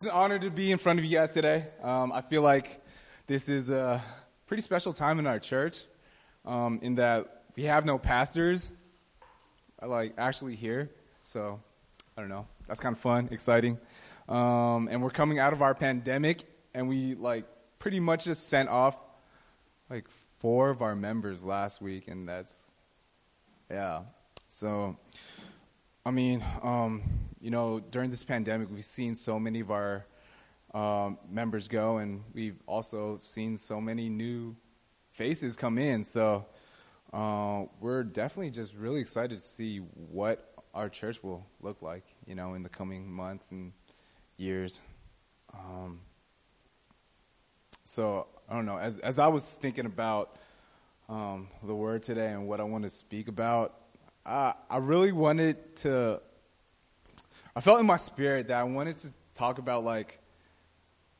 It's an honor to be in front of you guys today. Um, I feel like this is a pretty special time in our church, um, in that we have no pastors, uh, like actually here. So I don't know. That's kind of fun, exciting, um, and we're coming out of our pandemic, and we like pretty much just sent off like four of our members last week, and that's yeah. So I mean, um, you know, during this pandemic, we've seen so many of our um, members go, and we've also seen so many new faces come in. So uh, we're definitely just really excited to see what our church will look like, you know, in the coming months and years. Um, so I don't know. As as I was thinking about um, the word today and what I want to speak about, uh, I really wanted to. I felt in my spirit that I wanted to talk about like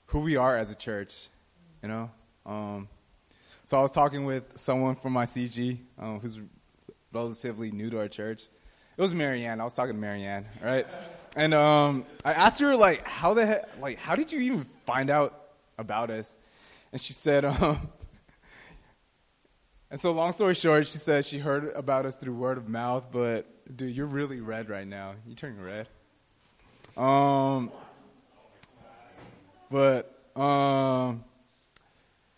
who we are as a church, you know. Um, so I was talking with someone from my CG um, who's relatively new to our church. It was Marianne. I was talking to Marianne, right? And um, I asked her like, how the heck, like, how did you even find out about us? And she said, um, and so, long story short, she said she heard about us through word of mouth, but dude, you're really red right now. You're turning red. Um, but, um,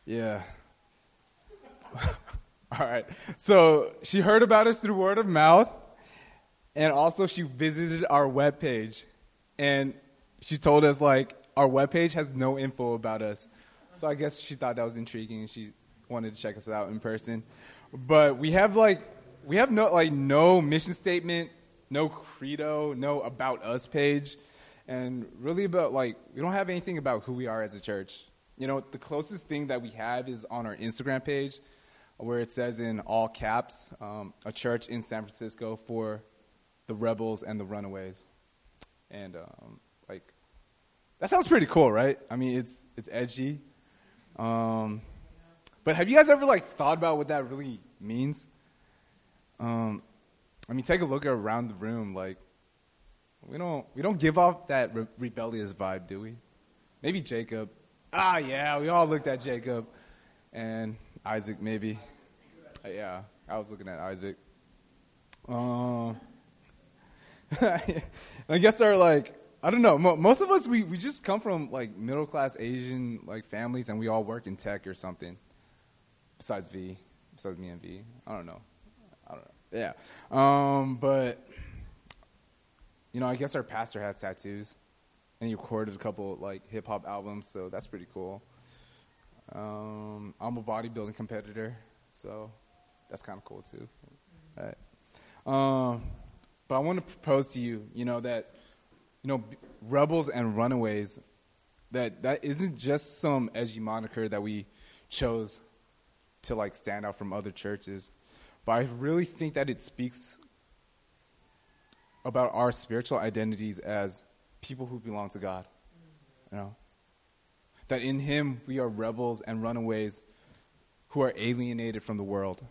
yeah. All right. So, she heard about us through word of mouth, and also she visited our webpage. And she told us, like, our webpage has no info about us. So, I guess she thought that was intriguing, and she wanted to check us out in person. But we have like we have no like no mission statement, no credo, no about us page, and really about like we don't have anything about who we are as a church. You know, the closest thing that we have is on our Instagram page, where it says in all caps, um, "A church in San Francisco for the rebels and the runaways," and um, like that sounds pretty cool, right? I mean, it's it's edgy. Um, but have you guys ever like thought about what that really means? Um, I mean, take a look around the room. Like, we don't we don't give off that re- rebellious vibe, do we? Maybe Jacob. Ah, yeah, we all looked at Jacob and Isaac. Maybe. Uh, yeah, I was looking at Isaac. Um, I guess our like I don't know. most of us we, we just come from like middle class Asian like families, and we all work in tech or something besides V, besides me and V. I don't know. I don't know. Yeah. Um, but you know, I guess our pastor has tattoos, and he recorded a couple like hip hop albums, so that's pretty cool. Um, I'm a bodybuilding competitor, so that's kind of cool too. Right. Um, but I want to propose to you, you know, that you know, rebels and runaways, that that isn't just some edgy moniker that we chose to like stand out from other churches. But I really think that it speaks about our spiritual identities as people who belong to God. You know? That in Him we are rebels and runaways who are alienated from the world.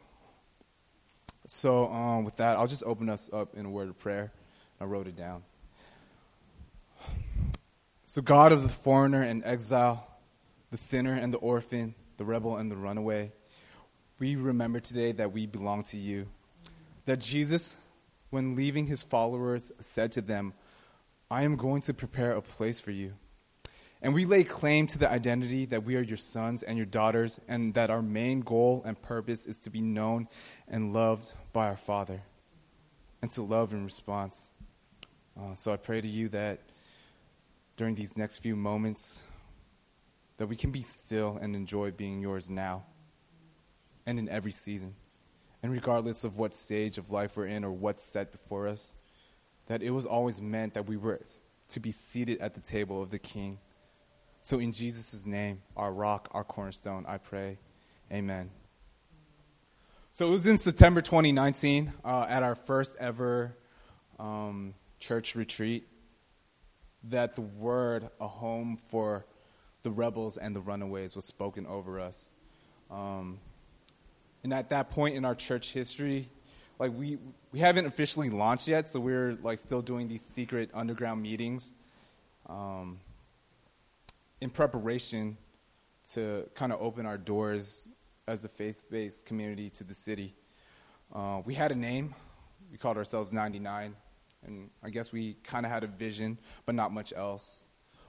So, um, with that, I'll just open us up in a word of prayer. I wrote it down. So, God of the foreigner and exile, the sinner and the orphan, the rebel and the runaway, we remember today that we belong to you. That Jesus, when leaving his followers, said to them, I am going to prepare a place for you. And we lay claim to the identity that we are your sons and your daughters, and that our main goal and purpose is to be known and loved by our Father, and to love in response. Uh, so I pray to you that during these next few moments, that we can be still and enjoy being yours now and in every season. And regardless of what stage of life we're in or what's set before us, that it was always meant that we were to be seated at the table of the King. So, in Jesus' name, our rock, our cornerstone, I pray. Amen. So, it was in September 2019 uh, at our first ever um, church retreat that the word, a home for the rebels and the runaways, was spoken over us. Um, and at that point in our church history, like we we haven't officially launched yet, so we're like still doing these secret underground meetings. Um, in preparation to kind of open our doors as a faith based community to the city. Uh, we had a name. We called ourselves 99. And I guess we kind of had a vision, but not much else.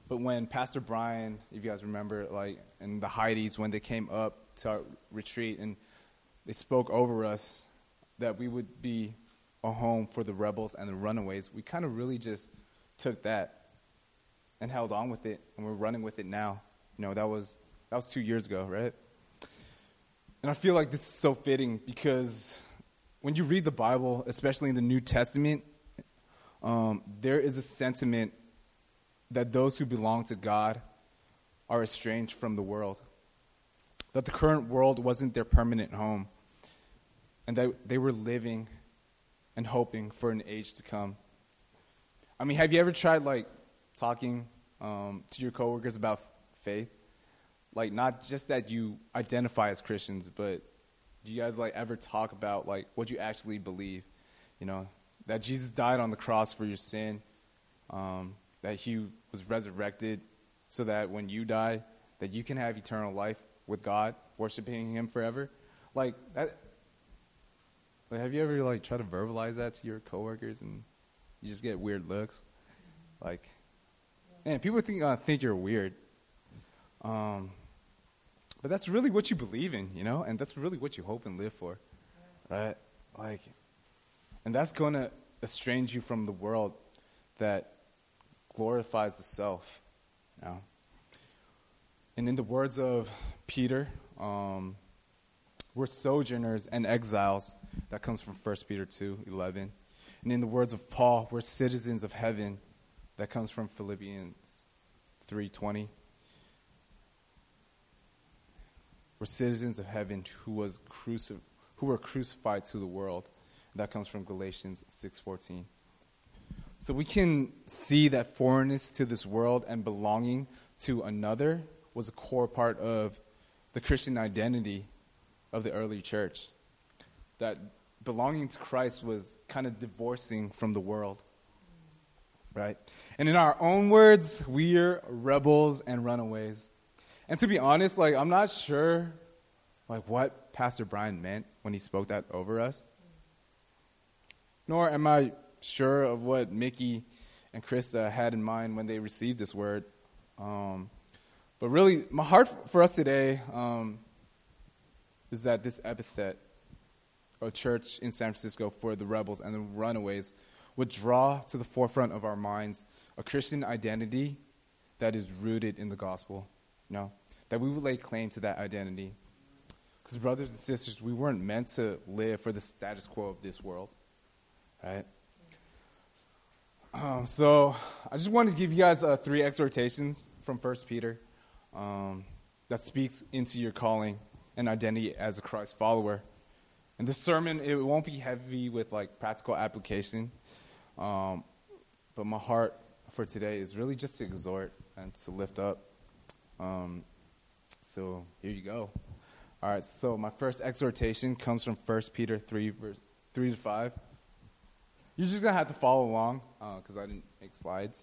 But when Pastor Brian, if you guys remember, like, and the Heidi's, when they came up to our retreat and they spoke over us that we would be a home for the rebels and the runaways, we kind of really just took that and held on with it, and we're running with it now. You know, that was that was two years ago, right? And I feel like this is so fitting because when you read the Bible, especially in the New Testament, um, there is a sentiment that those who belong to God are estranged from the world. That the current world wasn't their permanent home. And that they were living and hoping for an age to come. I mean, have you ever tried, like, talking um, to your coworkers about faith? Like, not just that you identify as Christians, but do you guys, like, ever talk about, like, what you actually believe? You know, that Jesus died on the cross for your sin, um, that he was resurrected so that when you die, that you can have eternal life with God, worshiping him forever. Like that like, have you ever like tried to verbalize that to your coworkers and you just get weird looks? Like man, people think uh, think you're weird. Um, but that's really what you believe in, you know, and that's really what you hope and live for, right? Like, and that's going to estrange you from the world that glorifies the self. You know? And in the words of Peter, um, we're sojourners and exiles. That comes from 1 Peter 2 11. And in the words of Paul, we're citizens of heaven. That comes from Philippians 3:20. We're citizens of heaven who was cruci- who were crucified to the world. That comes from Galatians 6:14. So we can see that foreignness to this world and belonging to another was a core part of the Christian identity of the early church. That belonging to Christ was kind of divorcing from the world. Right? And in our own words, we're rebels and runaways. And to be honest, like I'm not sure like what Pastor Brian meant when he spoke that over us nor am I sure of what Mickey and Krista had in mind when they received this word. Um, but really, my heart for us today um, is that this epithet, a church in San Francisco for the rebels and the runaways, would draw to the forefront of our minds a Christian identity that is rooted in the gospel. You know, that we would lay claim to that identity. Because, brothers and sisters, we weren't meant to live for the status quo of this world right? Um, so I just wanted to give you guys uh, three exhortations from First Peter um, that speaks into your calling and identity as a Christ follower. And this sermon, it won't be heavy with like practical application, um, but my heart for today is really just to exhort and to lift up. Um, so here you go. All right. So my first exhortation comes from 1 Peter three, verse three to five. You're just going to have to follow along because uh, I didn't make slides.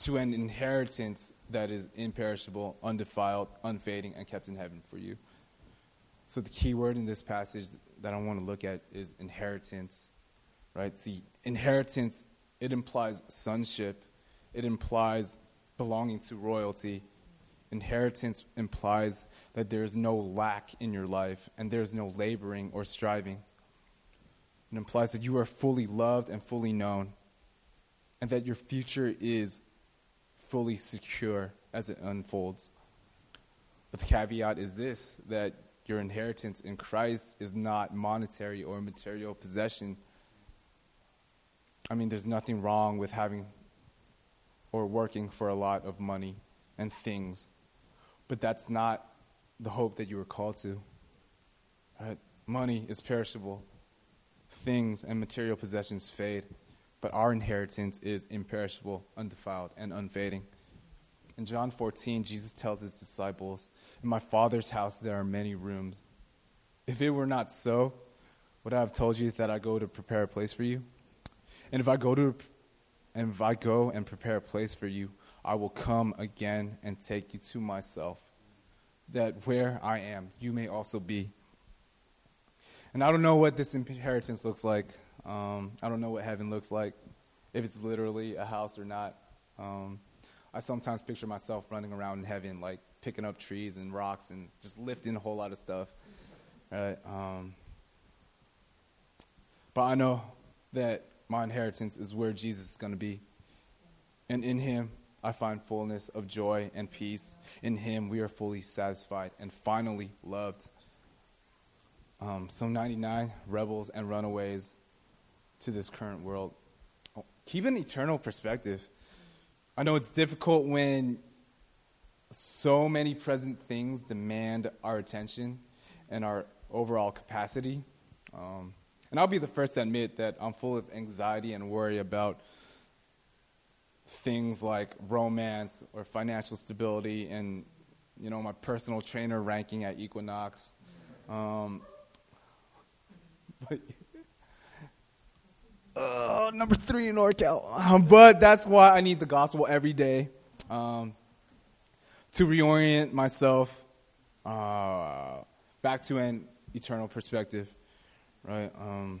to an inheritance that is imperishable, undefiled, unfading, and kept in heaven for you. So the key word in this passage that I want to look at is inheritance. Right? See, inheritance, it implies sonship. It implies belonging to royalty. Inheritance implies that there is no lack in your life and there is no laboring or striving. It implies that you are fully loved and fully known, and that your future is fully secure as it unfolds. But the caveat is this that your inheritance in Christ is not monetary or material possession. I mean, there's nothing wrong with having or working for a lot of money and things, but that's not the hope that you were called to. Right? Money is perishable, things and material possessions fade, but our inheritance is imperishable, undefiled, and unfading. In John 14, Jesus tells his disciples, In my Father's house there are many rooms. If it were not so, would I have told you that I go to prepare a place for you? And if I go to and if I go and prepare a place for you, I will come again and take you to myself, that where I am, you may also be. And I don't know what this inheritance looks like. Um, I don't know what heaven looks like, if it's literally a house or not. Um, I sometimes picture myself running around in heaven, like picking up trees and rocks and just lifting a whole lot of stuff. Right? Um, but I know that my inheritance is where Jesus is going to be. And in him, I find fullness of joy and peace. In him, we are fully satisfied and finally loved. Um, so, 99 rebels and runaways to this current world. Keep an eternal perspective. I know it's difficult when so many present things demand our attention and our overall capacity. Um, and I'll be the first to admit that I'm full of anxiety and worry about things like romance or financial stability and, you know, my personal trainer ranking at Equinox. Um, but, uh, number three in NorCal. but that's why I need the gospel every day um, to reorient myself uh, back to an eternal perspective right? Um,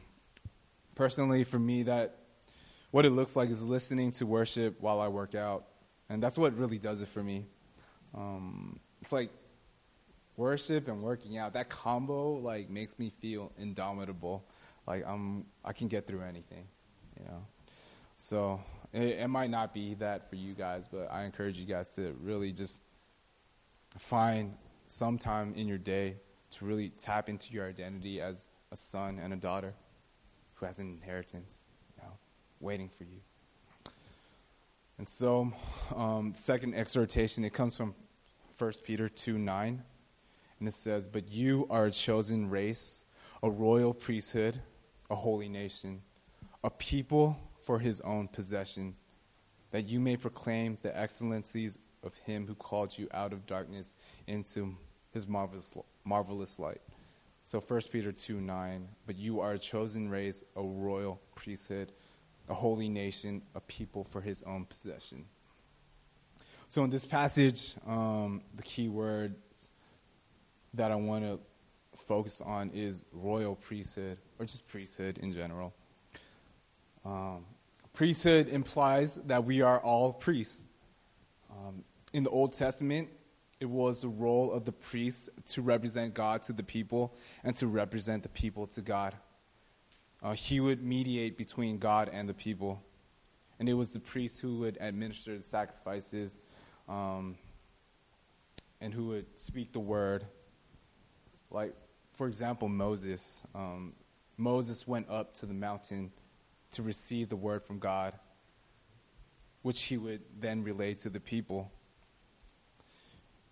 personally, for me, that what it looks like is listening to worship while I work out, and that's what really does it for me. Um, it's like worship and working out. That combo like makes me feel indomitable. Like I'm, I can get through anything, you know. So it, it might not be that for you guys, but I encourage you guys to really just find some time in your day to really tap into your identity as a son and a daughter who has an inheritance you know, waiting for you. And so, um, second exhortation, it comes from 1 Peter 2 9. And it says, But you are a chosen race, a royal priesthood, a holy nation, a people for his own possession, that you may proclaim the excellencies of him who called you out of darkness into his marvelous, marvelous light. So 1 Peter 2 9, but you are a chosen race, a royal priesthood, a holy nation, a people for his own possession. So in this passage, um, the key words that I want to focus on is royal priesthood, or just priesthood in general. Um, priesthood implies that we are all priests. Um, in the Old Testament, it was the role of the priest to represent God to the people and to represent the people to God. Uh, he would mediate between God and the people. And it was the priest who would administer the sacrifices um, and who would speak the word. Like, for example, Moses. Um, Moses went up to the mountain to receive the word from God, which he would then relay to the people.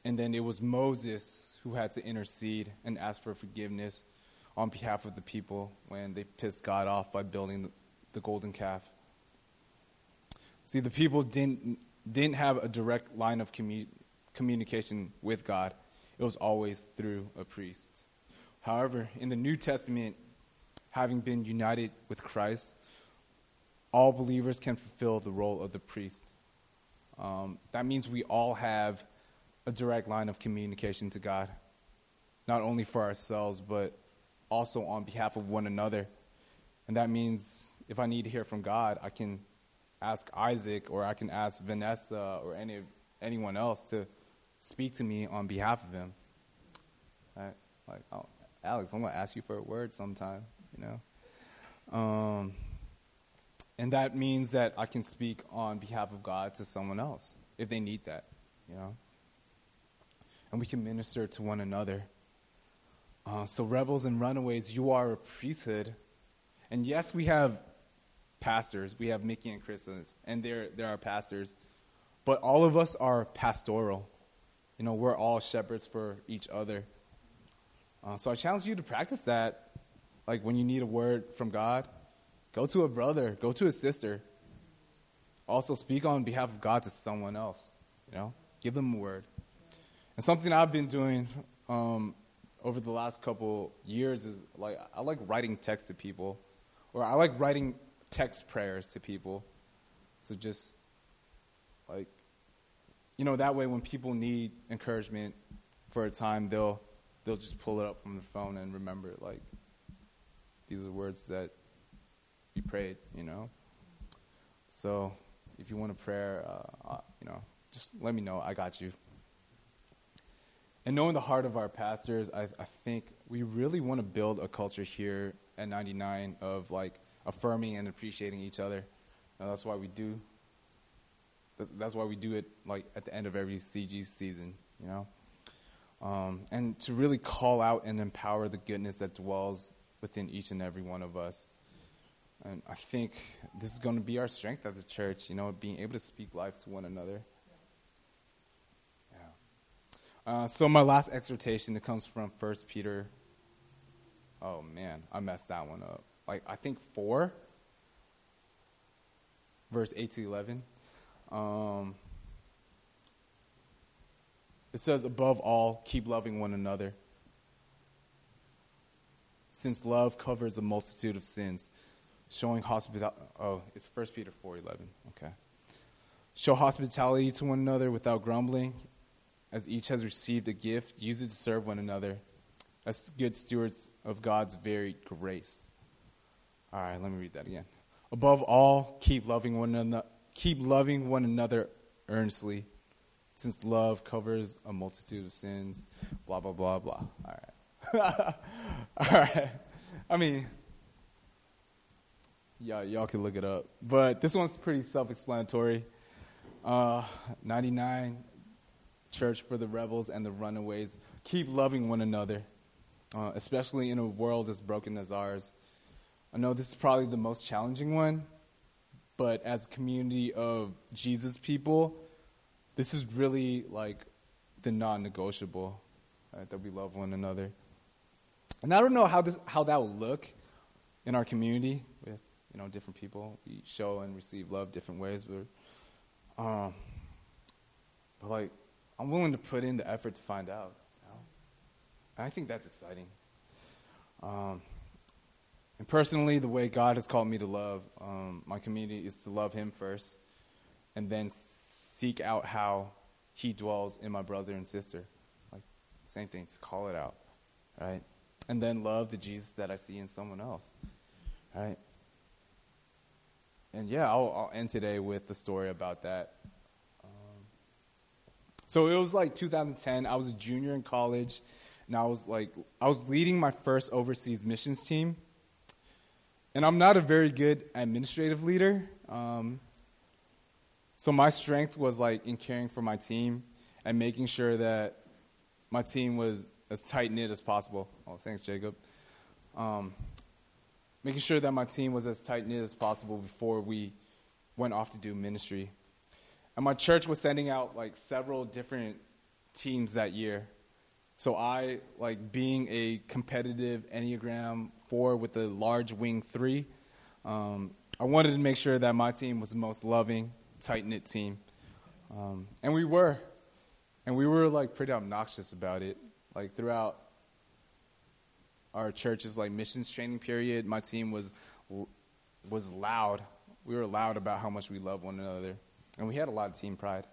And then it was Moses who had to intercede and ask for forgiveness on behalf of the people when they pissed God off by building the, the golden calf. See, the people didn't, didn't have a direct line of commu- communication with God, it was always through a priest. However, in the New Testament, having been united with Christ, all believers can fulfill the role of the priest. Um, that means we all have a direct line of communication to God, not only for ourselves, but also on behalf of one another. And that means if I need to hear from God, I can ask Isaac or I can ask Vanessa or any, anyone else to speak to me on behalf of him. Right? Like, oh, Alex, I'm going to ask you for a word sometime, you know? Um, and that means that I can speak on behalf of God to someone else if they need that, you know? and we can minister to one another. Uh, so, rebels and runaways, you are a priesthood. And yes, we have pastors. We have Mickey and Chris, and they're, they're our pastors. But all of us are pastoral. You know, we're all shepherds for each other. Uh, so I challenge you to practice that. Like when you need a word from God, go to a brother, go to a sister. Also, speak on behalf of God to someone else. You know, give them a word. And something I've been doing um, over the last couple years is like I like writing text to people, or I like writing text prayers to people. So just like you know that way when people need encouragement for a time, they'll they'll just pull it up from the phone and remember it like these are words that you prayed, you know. So if you want a prayer, uh, uh, you know, just let me know. I got you. And knowing the heart of our pastors, I, I think we really want to build a culture here at 99 of like affirming and appreciating each other. And that's why we do. That's why we do it like at the end of every CG season, you know. Um, and to really call out and empower the goodness that dwells within each and every one of us. And I think this is going to be our strength as a church, you know, being able to speak life to one another. Uh, so my last exhortation it comes from First Peter. Oh man, I messed that one up. Like I think four, verse eight to eleven. Um, it says, "Above all, keep loving one another, since love covers a multitude of sins." Showing hospitality. Oh, it's First Peter four eleven. Okay. Show hospitality to one another without grumbling as each has received a gift, use it to serve one another as good stewards of God's very grace. All right, let me read that again. Above all, keep loving one another, keep loving one another earnestly, since love covers a multitude of sins. Blah blah blah blah. All right, all right. I mean, yeah, y'all can look it up, but this one's pretty self-explanatory. Uh, 99 church for the rebels and the runaways. Keep loving one another, uh, especially in a world as broken as ours. I know this is probably the most challenging one, but as a community of Jesus people, this is really like the non-negotiable right, that we love one another. And I don't know how this how that will look in our community with you know different people. We show and receive love different ways, but um, but like I'm willing to put in the effort to find out. You know? And I think that's exciting. Um, and personally, the way God has called me to love um, my community is to love Him first, and then seek out how He dwells in my brother and sister. Like same thing, to call it out, right? And then love the Jesus that I see in someone else, right? And yeah, I'll, I'll end today with the story about that. So it was like 2010. I was a junior in college, and I was like, I was leading my first overseas missions team. And I'm not a very good administrative leader. Um, so my strength was like in caring for my team and making sure that my team was as tight knit as possible. Oh, thanks, Jacob. Um, making sure that my team was as tight knit as possible before we went off to do ministry. And my church was sending out like several different teams that year. So I, like being a competitive Enneagram 4 with a large wing 3, um, I wanted to make sure that my team was the most loving, tight knit team. Um, and we were. And we were like pretty obnoxious about it. Like throughout our church's like missions training period, my team was was loud. We were loud about how much we love one another and we had a lot of team pride.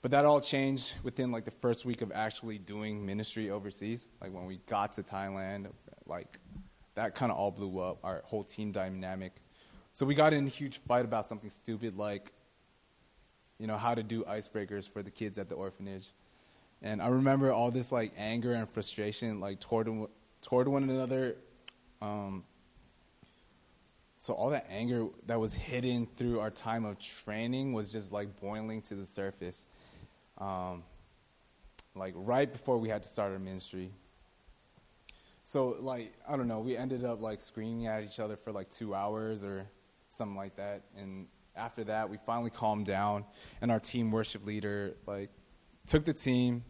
But that all changed within like the first week of actually doing ministry overseas. Like when we got to Thailand, like that kind of all blew up. Our whole team dynamic. So we got in a huge fight about something stupid like, you know, how to do icebreakers for the kids at the orphanage. And I remember all this like anger and frustration like toward toward one another. Um, so all that anger that was hidden through our time of training was just like boiling to the surface. Um, like right before we had to start our ministry. So like I don't know, we ended up like screaming at each other for like two hours or something like that. And after that, we finally calmed down, and our team worship leader like took the team,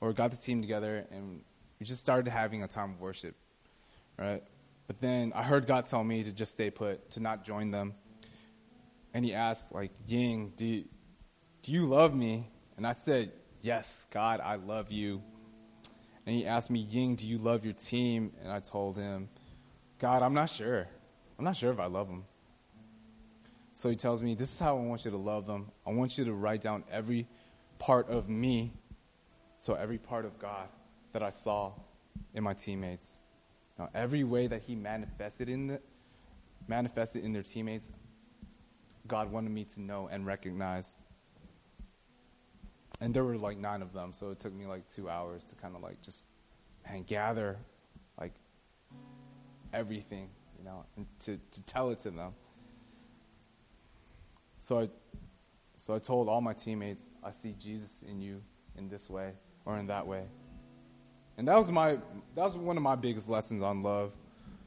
or got the team together, and we just started having a time of worship, right? But then I heard God tell me to just stay put, to not join them. And he asked, like, Ying, do you, do you love me? And I said, Yes, God, I love you. And he asked me, Ying, do you love your team? And I told him, God, I'm not sure. I'm not sure if I love them. So he tells me, This is how I want you to love them. I want you to write down every part of me, so every part of God that I saw in my teammates. Now, every way that he manifested in, the, manifested in their teammates, God wanted me to know and recognize. And there were like nine of them, so it took me like two hours to kind of like just and gather like everything, you know, and to, to tell it to them. So I, so I told all my teammates, I see Jesus in you in this way or in that way. And that was my that was one of my biggest lessons on love,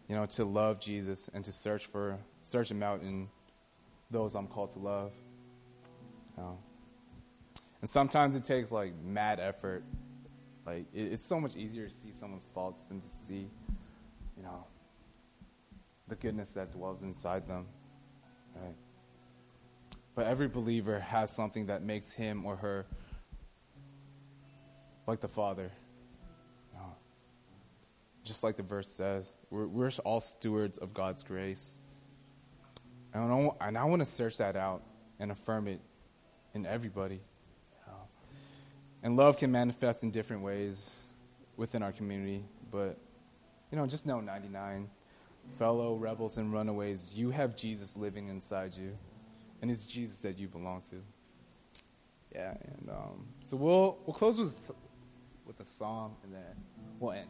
you know, to love Jesus and to search for search him out in those I'm called to love. You know. And sometimes it takes like mad effort. Like it, it's so much easier to see someone's faults than to see, you know, the goodness that dwells inside them. Right? But every believer has something that makes him or her like the Father. Just like the verse says, we're, we're all stewards of God's grace. And I, and I want to search that out and affirm it in everybody. And love can manifest in different ways within our community, but you know, just know 99 fellow rebels and runaways, you have Jesus living inside you, and it's Jesus that you belong to. Yeah, and um, so we'll we'll close with with a song, and then we'll end.